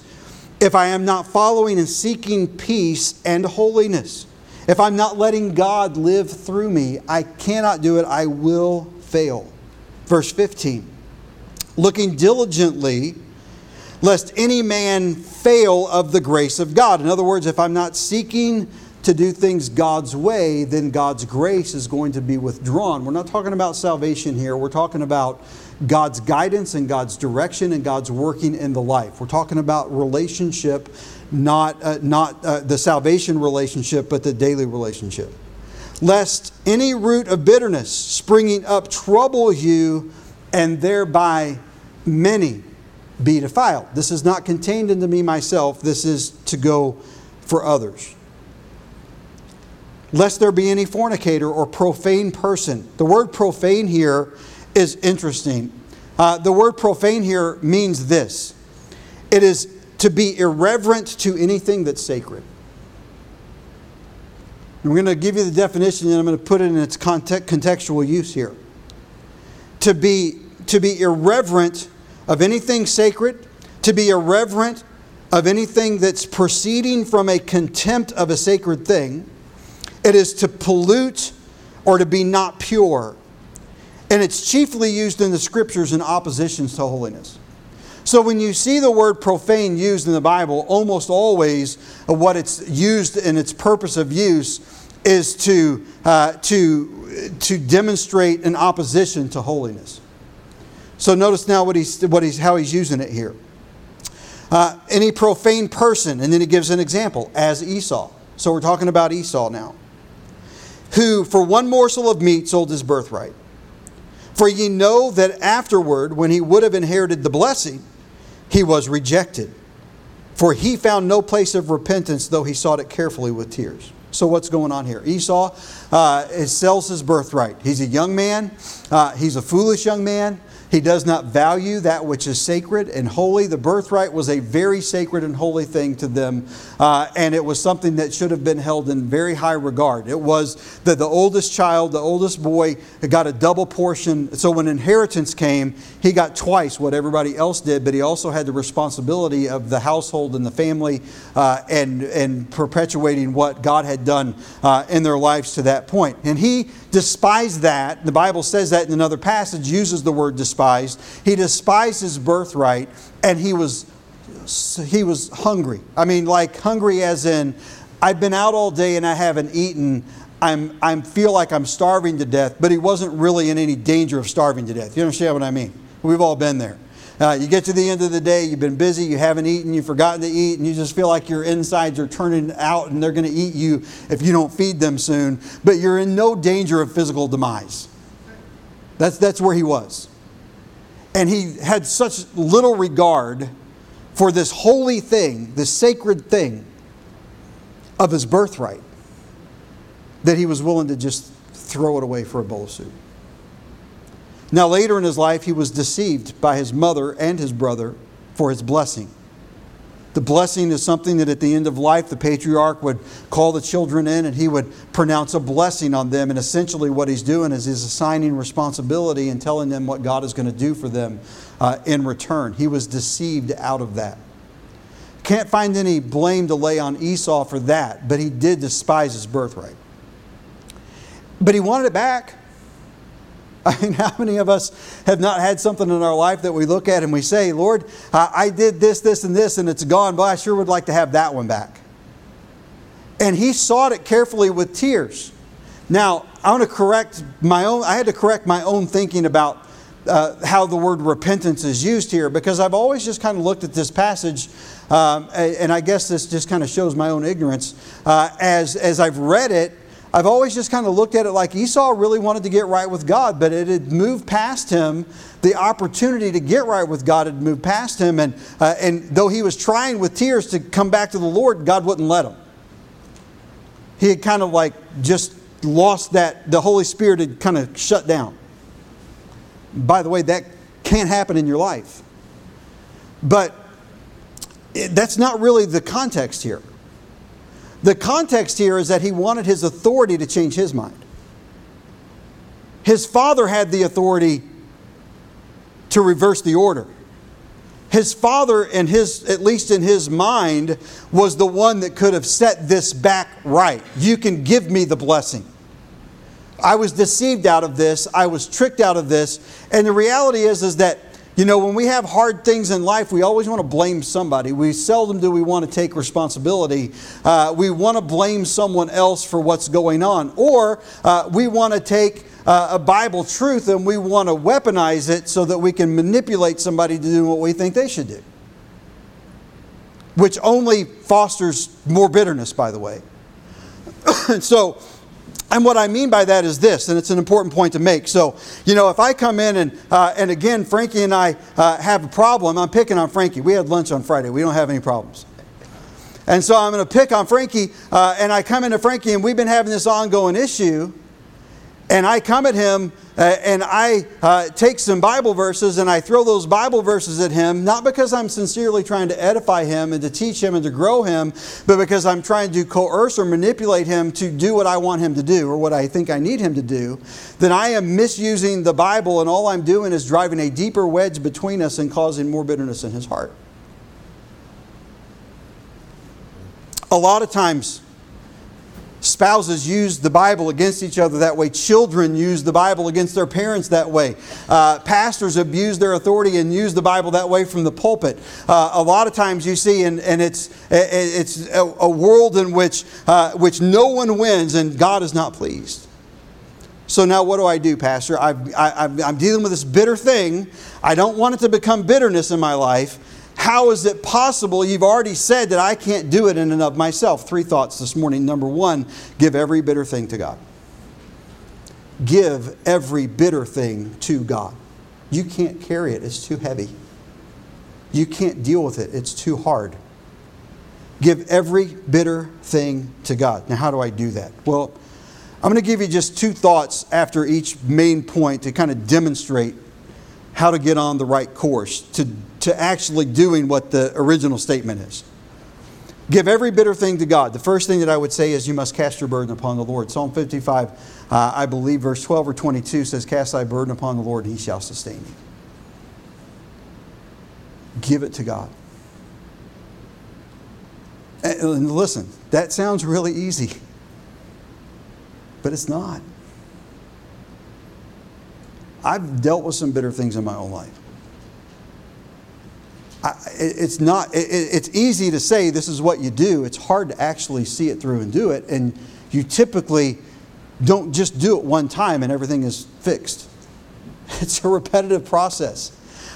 if I am not following and seeking peace and holiness. If I'm not letting God live through me, I cannot do it. I will fail. Verse 15 looking diligently lest any man fail of the grace of God. In other words, if I'm not seeking to do things God's way, then God's grace is going to be withdrawn. We're not talking about salvation here. We're talking about God's guidance and God's direction and God's working in the life. We're talking about relationship, not, uh, not uh, the salvation relationship, but the daily relationship. Lest any root of bitterness springing up trouble you, and thereby many be defiled. This is not contained into me myself, this is to go for others lest there be any fornicator or profane person. The word profane here is interesting. Uh, the word profane here means this it is to be irreverent to anything that's sacred. We're going to give you the definition and I'm going to put it in its context, contextual use here. To be, to be irreverent of anything sacred, to be irreverent of anything that's proceeding from a contempt of a sacred thing, it is to pollute or to be not pure. And it's chiefly used in the scriptures in oppositions to holiness. So when you see the word profane used in the Bible, almost always what it's used in its purpose of use is to, uh, to, to demonstrate an opposition to holiness. So notice now what he's, what he's, how he's using it here. Uh, any profane person, and then he gives an example, as Esau. So we're talking about Esau now who for one morsel of meat sold his birthright. For ye know that afterward, when he would have inherited the blessing, he was rejected. For he found no place of repentance, though he sought it carefully with tears. So, what's going on here? Esau uh, sells his birthright. He's a young man, uh, he's a foolish young man. He does not value that which is sacred and holy. The birthright was a very sacred and holy thing to them, uh, and it was something that should have been held in very high regard. It was that the oldest child, the oldest boy, got a double portion. So when inheritance came, he got twice what everybody else did, but he also had the responsibility of the household and the family uh, and, and perpetuating what God had done uh, in their lives to that point. And he despised that. The Bible says that in another passage, uses the word despise despised. He despised his birthright and he was he was hungry. I mean like hungry as in I've been out all day and I haven't eaten. I'm I feel like I'm starving to death, but he wasn't really in any danger of starving to death. You understand what I mean? We've all been there. Uh, you get to the end of the day, you've been busy, you haven't eaten, you've forgotten to eat, and you just feel like your insides are turning out and they're going to eat you if you don't feed them soon. But you're in no danger of physical demise. That's, that's where he was. And he had such little regard for this holy thing, this sacred thing of his birthright, that he was willing to just throw it away for a bowl of soup. Now, later in his life, he was deceived by his mother and his brother for his blessing. The blessing is something that at the end of life, the patriarch would call the children in and he would pronounce a blessing on them. And essentially, what he's doing is he's assigning responsibility and telling them what God is going to do for them uh, in return. He was deceived out of that. Can't find any blame to lay on Esau for that, but he did despise his birthright. But he wanted it back. I mean, how many of us have not had something in our life that we look at and we say, Lord, I did this, this, and this, and it's gone, but I sure would like to have that one back. And he sought it carefully with tears. Now, I want to correct my own, I had to correct my own thinking about uh, how the word repentance is used here because I've always just kind of looked at this passage, um, and I guess this just kind of shows my own ignorance. Uh, as, as I've read it, I've always just kind of looked at it like Esau really wanted to get right with God, but it had moved past him. The opportunity to get right with God had moved past him. And, uh, and though he was trying with tears to come back to the Lord, God wouldn't let him. He had kind of like just lost that, the Holy Spirit had kind of shut down. By the way, that can't happen in your life. But it, that's not really the context here. The context here is that he wanted his authority to change his mind. His father had the authority to reverse the order. His father, and his, at least in his mind, was the one that could have set this back right. You can give me the blessing. I was deceived out of this. I was tricked out of this. And the reality is, is that you know, when we have hard things in life, we always want to blame somebody. We seldom do we want to take responsibility. Uh, we want to blame someone else for what's going on. Or uh, we want to take uh, a Bible truth and we want to weaponize it so that we can manipulate somebody to do what we think they should do. Which only fosters more bitterness, by the way. so, and what I mean by that is this, and it's an important point to make. So, you know, if I come in and, uh, and again, Frankie and I uh, have a problem, I'm picking on Frankie. We had lunch on Friday, we don't have any problems. And so I'm going to pick on Frankie, uh, and I come into Frankie, and we've been having this ongoing issue. And I come at him uh, and I uh, take some Bible verses and I throw those Bible verses at him, not because I'm sincerely trying to edify him and to teach him and to grow him, but because I'm trying to coerce or manipulate him to do what I want him to do or what I think I need him to do, then I am misusing the Bible and all I'm doing is driving a deeper wedge between us and causing more bitterness in his heart. A lot of times, Spouses use the Bible against each other that way. Children use the Bible against their parents that way. Uh, pastors abuse their authority and use the Bible that way from the pulpit. Uh, a lot of times you see, and, and it's, it's a, world in which, uh, which no one wins and God is not pleased. So now what do I do, Pastor? I've, I, I'm dealing with this bitter thing. I don't want it to become bitterness in my life. How is it possible? You've already said that I can't do it in and of myself. Three thoughts this morning. Number one, give every bitter thing to God. Give every bitter thing to God. You can't carry it, it's too heavy. You can't deal with it, it's too hard. Give every bitter thing to God. Now, how do I do that? Well, I'm going to give you just two thoughts after each main point to kind of demonstrate how to get on the right course to, to actually doing what the original statement is. Give every bitter thing to God. The first thing that I would say is you must cast your burden upon the Lord. Psalm 55, uh, I believe, verse 12 or 22 says, Cast thy burden upon the Lord, and he shall sustain thee. Give it to God. And listen, that sounds really easy, but it's not. I've dealt with some bitter things in my own life. It's not it, it's easy to say this is what you do. It's hard to actually see it through and do it. And you typically don't just do it one time and everything is fixed. It's a repetitive process.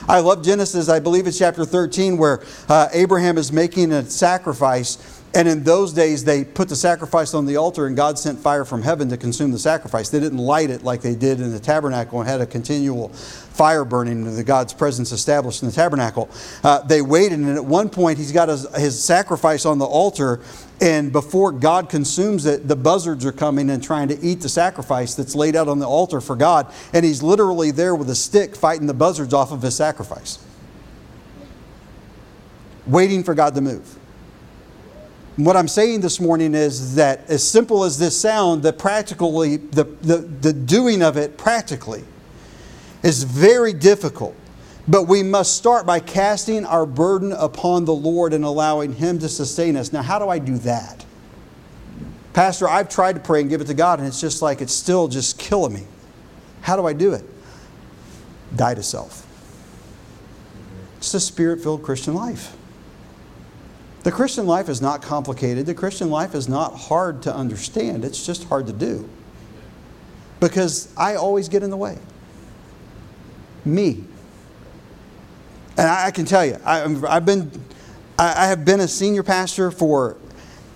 I love genesis. I believe it's chapter 13 where uh, abraham is making a sacrifice and in those days, they put the sacrifice on the altar, and God sent fire from heaven to consume the sacrifice. They didn't light it like they did in the tabernacle and had a continual fire burning, the God's presence established in the tabernacle. Uh, they waited, and at one point, he's got his, his sacrifice on the altar, and before God consumes it, the buzzards are coming and trying to eat the sacrifice that's laid out on the altar for God. And he's literally there with a stick fighting the buzzards off of his sacrifice, waiting for God to move. What I'm saying this morning is that as simple as this sound, the practically the, the, the doing of it practically is very difficult. But we must start by casting our burden upon the Lord and allowing Him to sustain us. Now, how do I do that? Pastor, I've tried to pray and give it to God, and it's just like it's still just killing me. How do I do it? Die to self. It's a spirit filled Christian life. The Christian life is not complicated. The Christian life is not hard to understand. It's just hard to do. Because I always get in the way. Me. And I, can tell you, I, have been, I have been a senior pastor for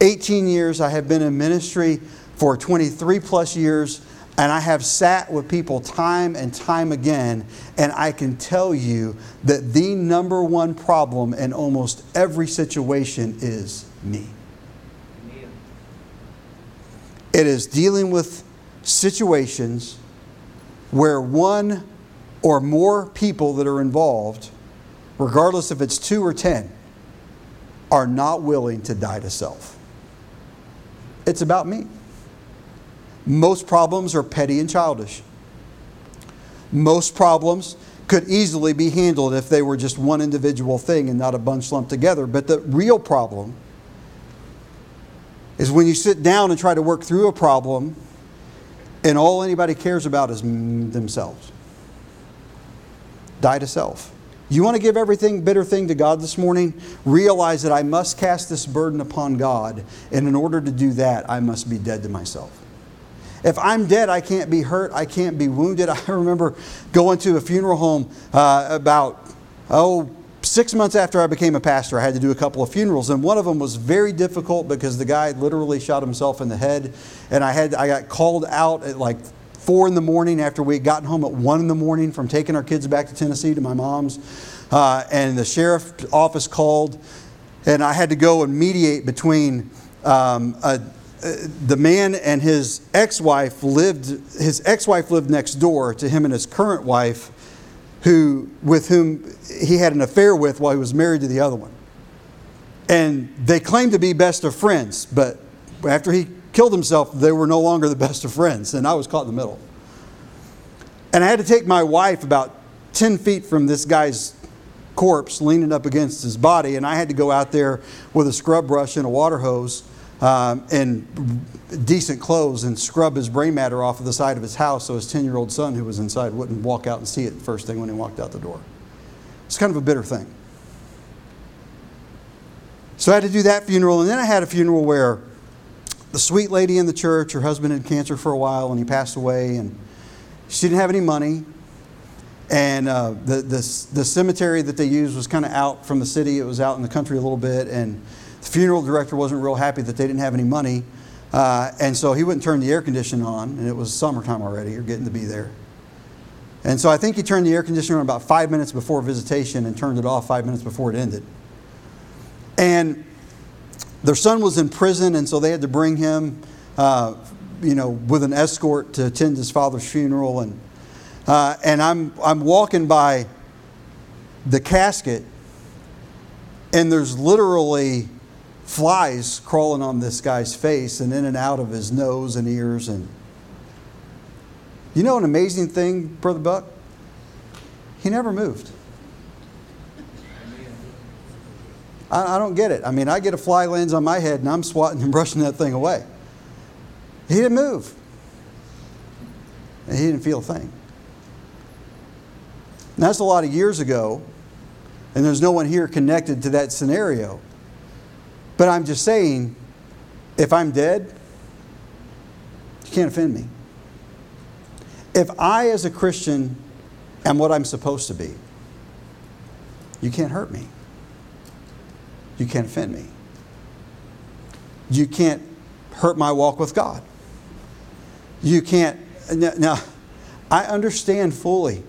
18 years. I have been in ministry for 23 plus years, and I have sat with people time and time again, and I can tell you that the number one problem in almost every situation is me. It is dealing with situations where one or more people that are involved, regardless if it's two or ten, are not willing to die to self. It's about me. Most problems are petty and childish. Most problems could easily be handled if they were just one individual thing and not a bunch lumped together. But the real problem is when you sit down and try to work through a problem and all anybody cares about is themselves. Die to self. You want to give everything bitter thing to God this morning? Realize that I must cast this burden upon God, and in order to do that, I must be dead to myself. If I'm dead, I can't be hurt, I can't be wounded. I remember going to a funeral home uh, about, oh, six months after I became a pastor, I had to do a couple of funerals, and one of them was very difficult because the guy literally shot himself in the head, and I had I got called out at like four in the morning after we had gotten home at one in the morning from taking our kids back to Tennessee to my mom's, uh, and the sheriff's office called, and I had to go and mediate between. Um, a, Uh, the man and his ex-wife lived his ex-wife lived next door to him and his current wife who, with whom he had an affair with while he was married to the other one. And they claimed to be best of friends, but after he killed himself, they were no longer the best of friends, and I was caught in the middle. And I had to take my wife about 10 feet from this guy's corpse, leaning up against his body, and I had to go out there with a scrub brush and a water hose um, and decent clothes and scrub his brain matter off of the side of his house so his 10 year old son who was inside wouldn't walk out and see it first thing when he walked out the door. It's kind of a bitter thing. So I had to do that funeral, and then I had a funeral where the sweet lady in the church, her husband had cancer for a while and he passed away, and she didn't have any money. And uh, the, the, the cemetery that they used was kind of out from the city, it was out in the country a little bit, and the funeral director wasn't real happy that they didn't have any money. Uh, and so he wouldn't turn the air conditioning on, and it was summertime already. You're getting to be there. And so I think he turned the air conditioner on about five minutes before visitation and turned it off five minutes before it ended. And their son was in prison, and so they had to bring him, uh, you know, with an escort to attend his father's funeral. And, uh, and I'm, I'm walking by the casket, and there's literally flies crawling on this guy's face and in and out of his nose and ears and you know an amazing thing brother buck? He never moved. I, I don't get it. I mean i get a fly lands on my head and i'm swatting and brushing that thing away. He didn't move. And he didn't feel a thing. And that's a lot of years ago and there's no one here connected to that scenario but I'm just saying, if I'm dead, you can't offend me. If I, as a Christian, am what I'm supposed to be, you can't hurt me. You can't offend me. You can't hurt my walk with God. You can't. Now, I understand fully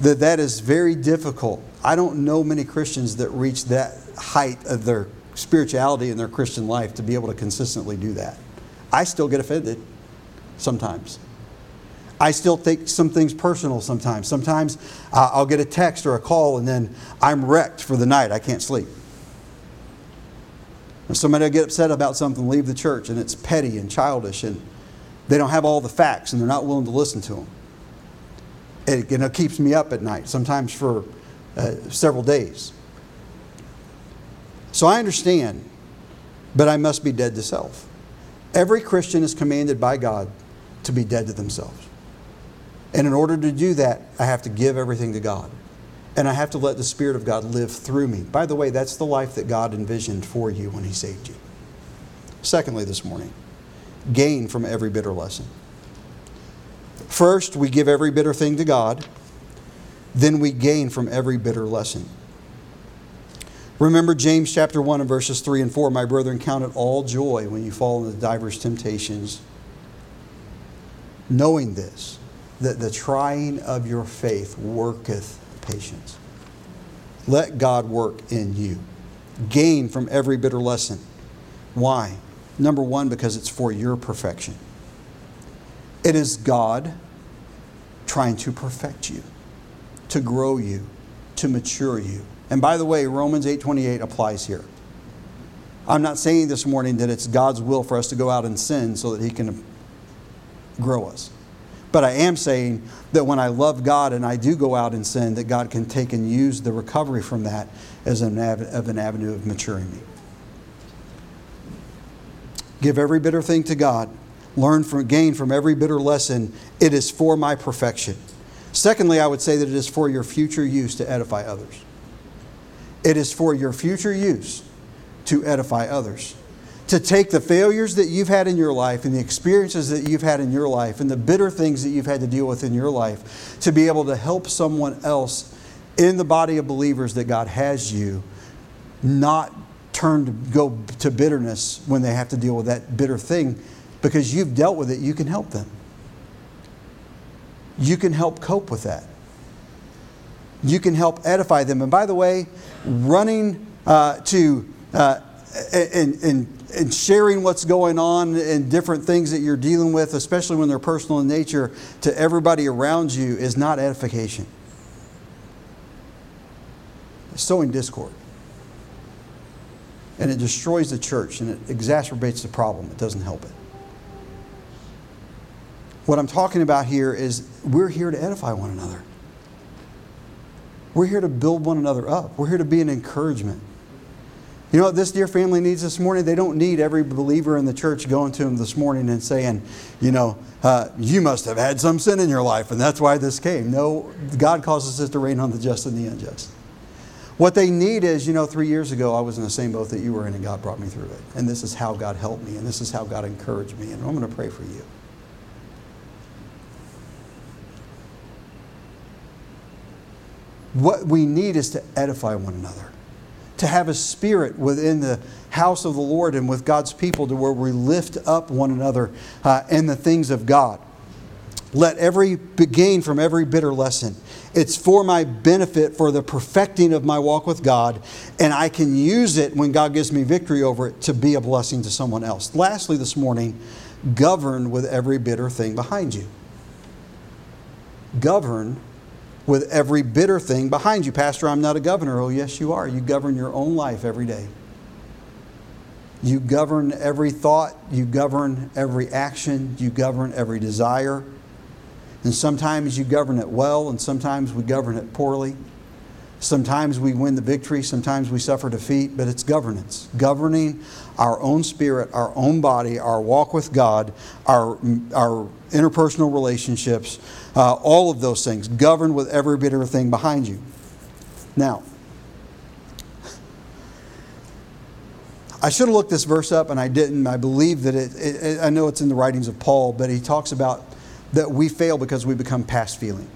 that that is very difficult. I don't know many Christians that reach that height of their spirituality in their Christian life to be able to consistently do that. I still get offended sometimes. I still take some things personal sometimes. Sometimes uh, I'll get a text or a call and then I'm wrecked for the night. I can't sleep. And somebody will get upset about something, leave the church, and it's petty and childish, and they don't have all the facts and they're not willing to listen to them. It keeps me up at night, sometimes for uh, several days. So I understand, but I must be dead to self. Every Christian is commanded by God to be dead to themselves. And in order to do that, I have to give everything to God. And I have to let the Spirit of God live through me. By the way, that's the life that God envisioned for you when He saved you. Secondly, this morning, gain from every bitter lesson. First, we give every bitter thing to God. Then we gain from every bitter lesson. Remember James chapter 1 and verses 3 and 4 My brethren, count it all joy when you fall into diverse temptations, knowing this, that the trying of your faith worketh patience. Let God work in you. Gain from every bitter lesson. Why? Number one, because it's for your perfection. It is God trying to perfect you, to grow you, to mature you. And by the way, Romans 8:28 applies here. I'm not saying this morning that it's God's will for us to go out and sin so that he can grow us. But I am saying that when I love God and I do go out and sin, that God can take and use the recovery from that as an, av- of an avenue of maturing me. Give every bitter thing to God learn from, gain from every bitter lesson, it is for my perfection. Secondly, I would say that it is for your future use to edify others. It is for your future use to edify others. To take the failures that you've had in your life and the experiences that you've had in your life and the bitter things that you've had to deal with in your life, to be able to help someone else in the body of believers that God has you not turn to go to bitterness when they have to deal with that bitter thing because you've dealt with it, you can help them. You can help cope with that. You can help edify them. And by the way, running uh, to uh, and, and, and sharing what's going on and different things that you're dealing with, especially when they're personal in nature, to everybody around you is not edification. It's sowing discord. And it destroys the church and it exacerbates the problem. It doesn't help it. What I'm talking about here is we're here to edify one another. We're here to build one another up. We're here to be an encouragement. You know what this dear family needs this morning? They don't need every believer in the church going to them this morning and saying, you know, uh, you must have had some sin in your life and that's why this came. No, God causes it to rain on the just and the unjust. What they need is, you know, three years ago I was in the same boat that you were in and God brought me through it. And this is how God helped me and this is how God encouraged me. And I'm going to pray for you. What we need is to edify one another, to have a spirit within the house of the Lord and with God's people to where we lift up one another uh, in the things of God. Let every gain from every bitter lesson. It's for my benefit, for the perfecting of my walk with God, and I can use it when God gives me victory over it to be a blessing to someone else. Lastly, this morning, govern with every bitter thing behind you. Govern with every bitter thing behind you. Pastor, I'm not a governor. Oh, yes, you are. You govern your own life every day. You govern every thought, you govern every action, you govern every desire. And sometimes you govern it well, and sometimes we govern it poorly. Sometimes we win the victory, sometimes we suffer defeat, but it's governance. Governing our own spirit, our own body, our walk with God, our, our interpersonal relationships, uh, all of those things, governed with every bit bitter thing behind you. Now, I should have looked this verse up and I didn't. I believe that it, it, I know it's in the writings of Paul, but he talks about that we fail because we become past feeling.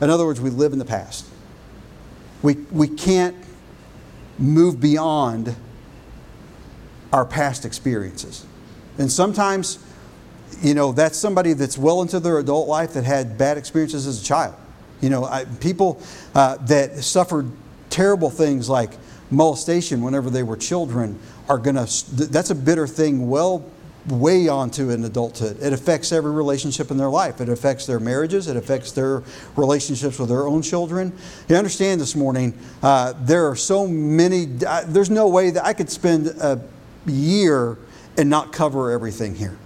In other words, we live in the past. We, we can't move beyond our past experiences. And sometimes you know, that's somebody that's well into their adult life that had bad experiences as a child. You know, I, people uh, that suffered terrible things like molestation whenever they were children are going to, that's a bitter thing well way onto an adulthood. It affects every relationship in their life. It affects their marriages. It affects their relationships with their own children. You understand this morning, uh, there are so many, uh, there's no way that I could spend a year and not cover everything here.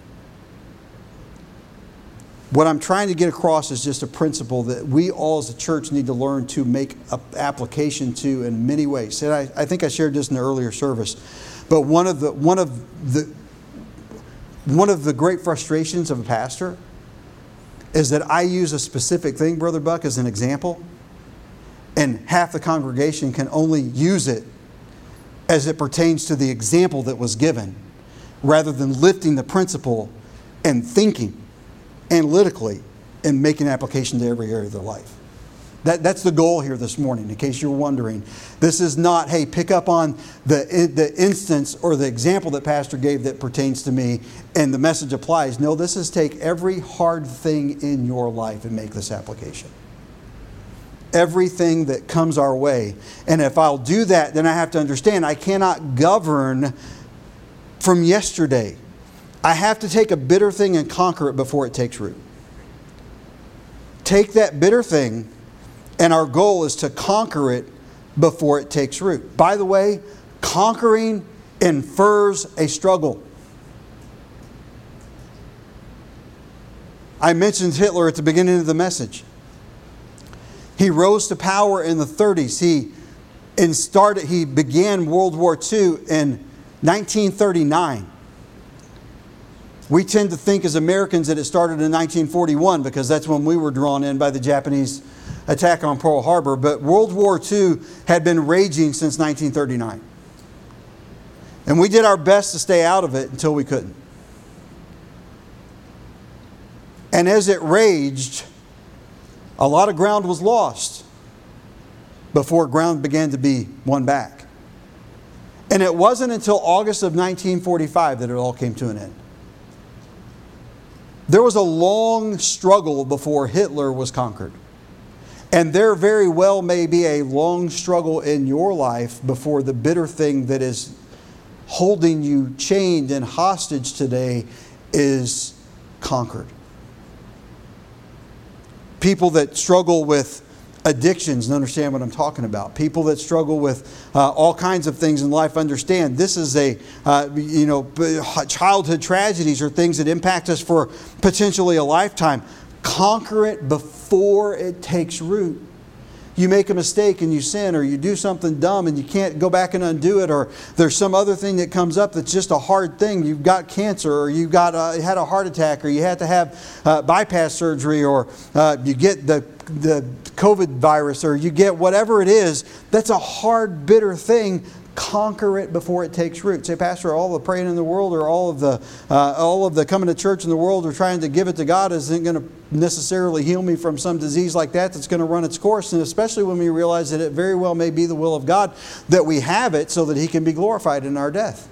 What I'm trying to get across is just a principle that we all as a church need to learn to make application to in many ways. And I, I think I shared this in the earlier service. But one of the one of the one of the great frustrations of a pastor is that I use a specific thing, Brother Buck, as an example, and half the congregation can only use it as it pertains to the example that was given, rather than lifting the principle and thinking analytically and making application to every area of their life. That, that's the goal here this morning, in case you're wondering. This is not, hey, pick up on the, the instance or the example that Pastor gave that pertains to me and the message applies. No, this is take every hard thing in your life and make this application. Everything that comes our way. And if I'll do that, then I have to understand I cannot govern from yesterday. I have to take a bitter thing and conquer it before it takes root. Take that bitter thing and our goal is to conquer it before it takes root. By the way, conquering infers a struggle. I mentioned Hitler at the beginning of the message. He rose to power in the 30s. He and started he began World War II in 1939. We tend to think as Americans that it started in 1941 because that's when we were drawn in by the Japanese attack on Pearl Harbor, but World War II had been raging since 1939. And we did our best to stay out of it until we couldn't. And as it raged, a lot of ground was lost before ground began to be won back. And it wasn't until August of 1945 that it all came to an end. There was a long struggle before Hitler was conquered. And there very well may be a long struggle in your life before the bitter thing that is holding you chained and hostage today is conquered. People that struggle with addictions and understand what I'm talking about. People that struggle with uh, all kinds of things in life understand this is a, uh, you know, childhood tragedies or things that impact us for potentially a lifetime. Conquer it before it takes root. You make a mistake and you sin, or you do something dumb and you can't go back and undo it, or there's some other thing that comes up that's just a hard thing. You've got cancer, or you've got uh, had a heart attack, or you had to have uh, bypass surgery, or uh, you get the the COVID virus, or you get whatever it is. That's a hard, bitter thing conquer it before it takes root. Say, Pastor, all the praying in the world or all of the uh, all of the coming to church in the world or trying to give it to God isn't going to necessarily heal me from some disease like that that's going to run its course. And especially when we realize that it very well may be the will of God that we have it so that He can be glorified in our death.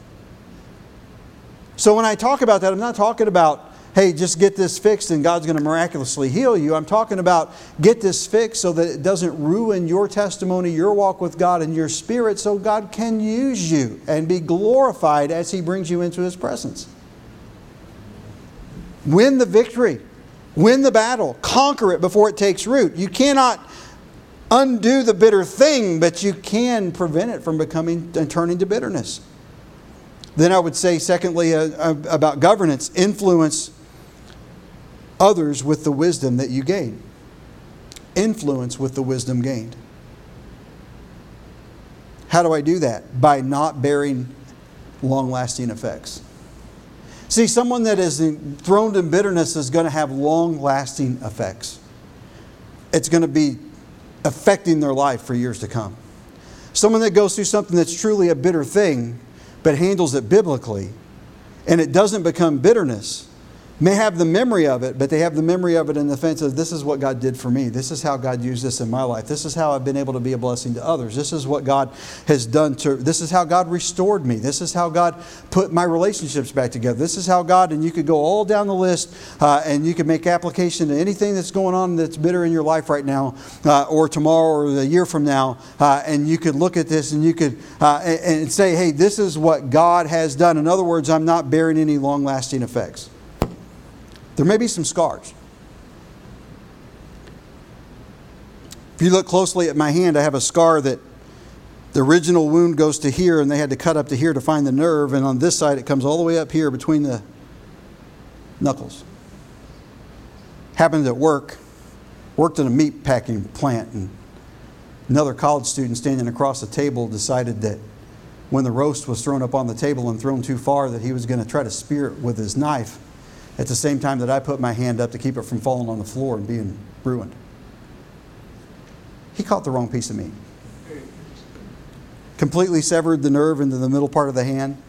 So when I talk about that, I'm not talking about hey, just get this fixed and God's going to miraculously heal you. I'm talking about get this fixed so that it doesn't ruin your testimony, your walk with God, and your spirit so God can use you and be glorified as He brings you into His presence. Win the victory, win the battle, conquer it before it takes root. You cannot undo the bitter thing, but you can prevent it from becoming and turning to bitterness. Then I would say, secondly, uh, uh about governance, influence others with the wisdom that you gain. Influence with the wisdom gained. How do I do that? By not bearing long lasting effects. See, someone that is enthroned in bitterness is going to have long lasting effects. It's going to be affecting their life for years to come. Someone that goes through something that's truly a bitter thing, but handles it biblically, and it doesn't become bitterness, may have the memory of it, but they have the memory of it in the sense of this is what God did for me. This is how God used this in my life. This is how I've been able to be a blessing to others. This is what God has done to, this is how God restored me. This is how God put my relationships back together. This is how God, and you could go all down the list uh, and you could make application to anything that's going on that's bitter in your life right now uh, or tomorrow or a year from now. Uh, and you could look at this and you could uh, and, and say, hey, this is what God has done. In other words, I'm not bearing any long lasting effects. There may be some scars. If you look closely at my hand, I have a scar that the original wound goes to here, and they had to cut up to here to find the nerve. And on this side, it comes all the way up here between the knuckles. Happened at work, worked in a meat packing plant, and another college student standing across the table decided that when the roast was thrown up on the table and thrown too far, that he was going to try to spear it with his knife at the same time that I put my hand up to keep it from falling on the floor and being ruined. He caught the wrong piece of meat. Completely severed the nerve into the middle part of the hand.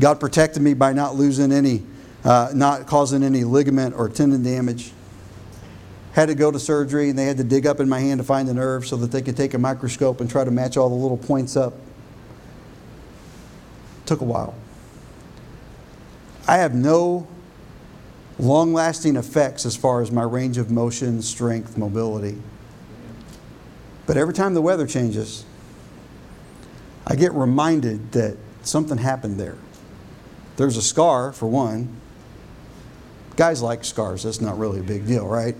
God protected me by not losing any, uh, not causing any ligament or tendon damage. had to go to surgery and they had to dig up in my hand to find the nerve so that they could take a microscope and try to match all the little points up. Took a while. I have no long lasting effects as far as my range of motion, strength, mobility. But every time the weather changes, I get reminded that something happened there. There's a scar, for one. Guys like scars, that's not really a big deal, right?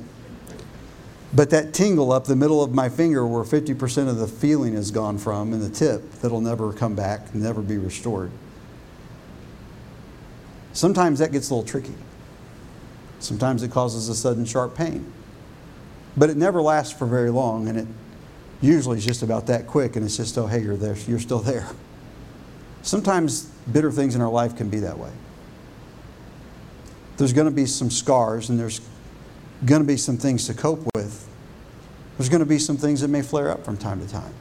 But that tingle up the middle of my finger where 50% of the feeling is gone from and the tip that'll never come back, never be restored. Sometimes that gets a little tricky. Sometimes it causes a sudden sharp pain. But it never lasts for very long and it usually is just about that quick and it's just, oh, hey, you're there, you're still there. Sometimes bitter things in our life can be that way. There's going to be some scars and there's going to be some things to cope with. There's going to be some things that may flare up from time to time.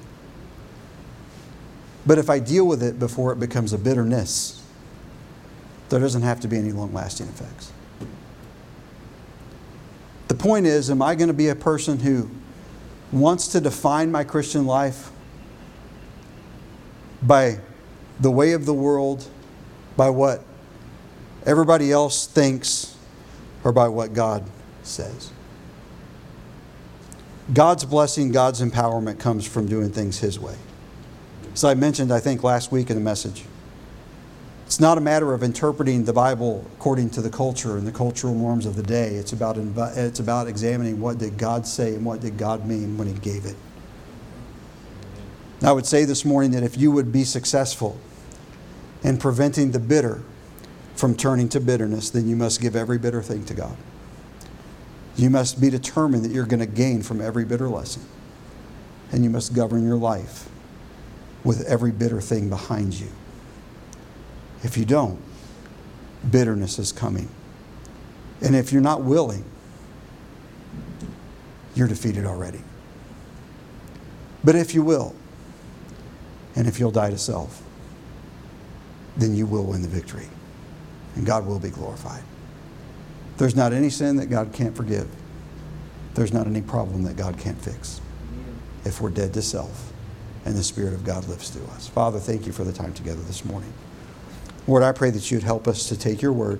But if I deal with it before it becomes a bitterness, there doesn't have to be any long lasting effects. The point is, am I going to be a person who wants to define my Christian life by the way of the world, by what everybody else thinks, or by what God says? God's blessing, God's empowerment comes from doing things His way. As I mentioned, I think, last week in the message, it's not a matter of interpreting the Bible according to the culture and the cultural norms of the day. It's about, it's about examining what did God say and what did God mean when He gave it. I would say this morning that if you would be successful in preventing the bitter from turning to bitterness, then you must give every bitter thing to God. You must be determined that you're going to gain from every bitter lesson. And you must govern your life with every bitter thing behind you. If you don't, bitterness is coming. And if you're not willing, you're defeated already. But if you will, and if you'll die to self, then you will win the victory. And God will be glorified. There's not any sin that God can't forgive. There's not any problem that God can't fix if we're dead to self and the Spirit of God lives through us. Father, thank you for the time together this morning. Lord, I pray that you'd help us to take your word